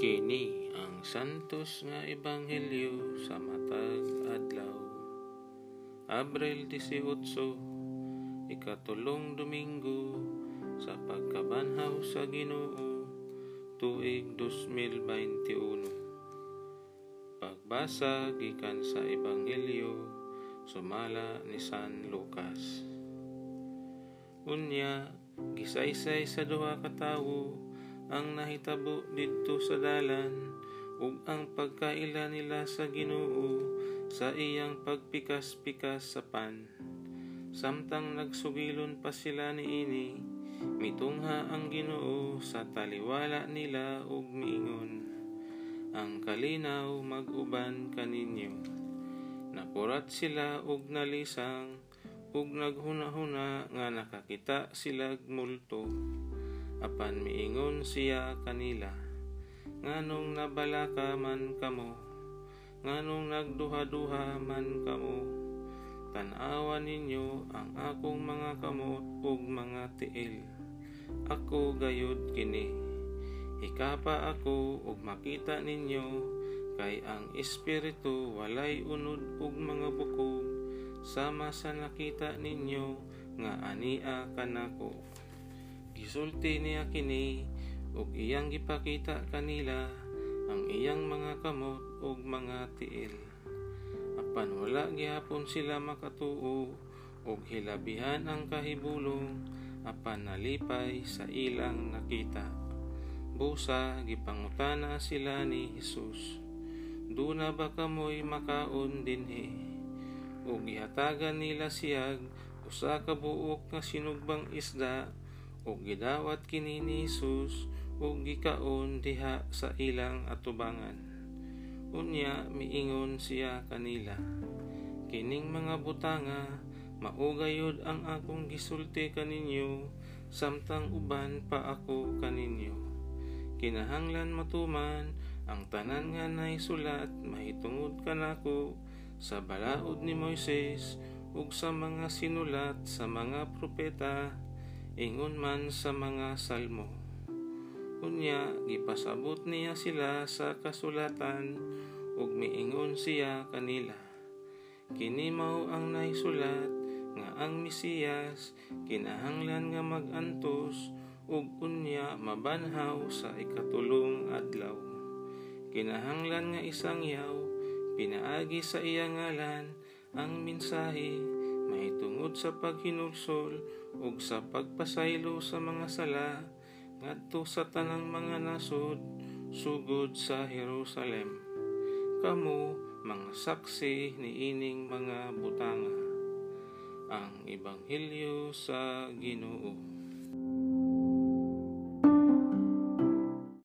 Kini ang santos nga ebanghelyo sa matag adlaw. Abril 18, ikatulong Domingo sa pagkabanhaw sa Ginoo tuig 2021. Pagbasa gikan sa ebanghelyo sumala ni San Lucas. Unya, gisaysay sa duha ka tawo ang nahitabo didto sa dalan ug ang pagkaila nila sa Ginoo sa iyang pagpikas-pikas sa pan. Samtang nagsugilon pa sila niini, mitungha ang Ginoo sa taliwala nila ug miingon, ang kalinaw mag-uban kaninyo. Napurat sila ug nalisang ug naghuna-huna nga nakakita sila multo apan miingon siya kanila nganong nabalaka man kamo? Nganong nagduha-duha man kamo? Tan-awa ninyo ang akong mga kamot ug mga tiil. Ako gayud kini. Hikapa ako ug makita ninyo kay ang espiritu walay unod ug mga bukog sama sa nakita ninyo nga ania kanako Gisulti niya kini ug iyang gipakita kanila ang iyang mga kamot ug mga tiil. Apan wala gihapon sila makatuo ug hilabihan ang kahibulong apan nalipay sa ilang nakita. Busa gipangutana sila ni Hesus. Duna ba kamoy makaon dinhi? Ug gihatagan nila siyag usa ka buok nga sinugbang isda ug gidawat kini ni Jesus ug gikaon diha sa ilang atubangan. Unya miingon siya kanila, kining mga butanga maugayod ang akong gisulti kaninyo samtang uban pa ako kaninyo. Kinahanglan matuman ang tanan nga naisulat mahitungod kanako sa balaod ni Moises ug sa mga sinulat sa mga propeta ingon man sa mga salmo. Unya, gipasabot niya sila sa kasulatan ug miingon siya kanila. Kini mao ang naisulat nga ang Mesiyas kinahanglan nga magantos ug unya mabanhaw sa ikatulong adlaw. Kinahanglan nga isang yaw pinaagi sa iya ngalan ang mensahe mahitungod sa paghinulsol ug sa pagpasaylo sa mga sala ngadto sa tanang mga nasod sugod sa Jerusalem. Kamo mga saksi ni ining mga butanga. Ang Ebanghelyo sa Ginoo.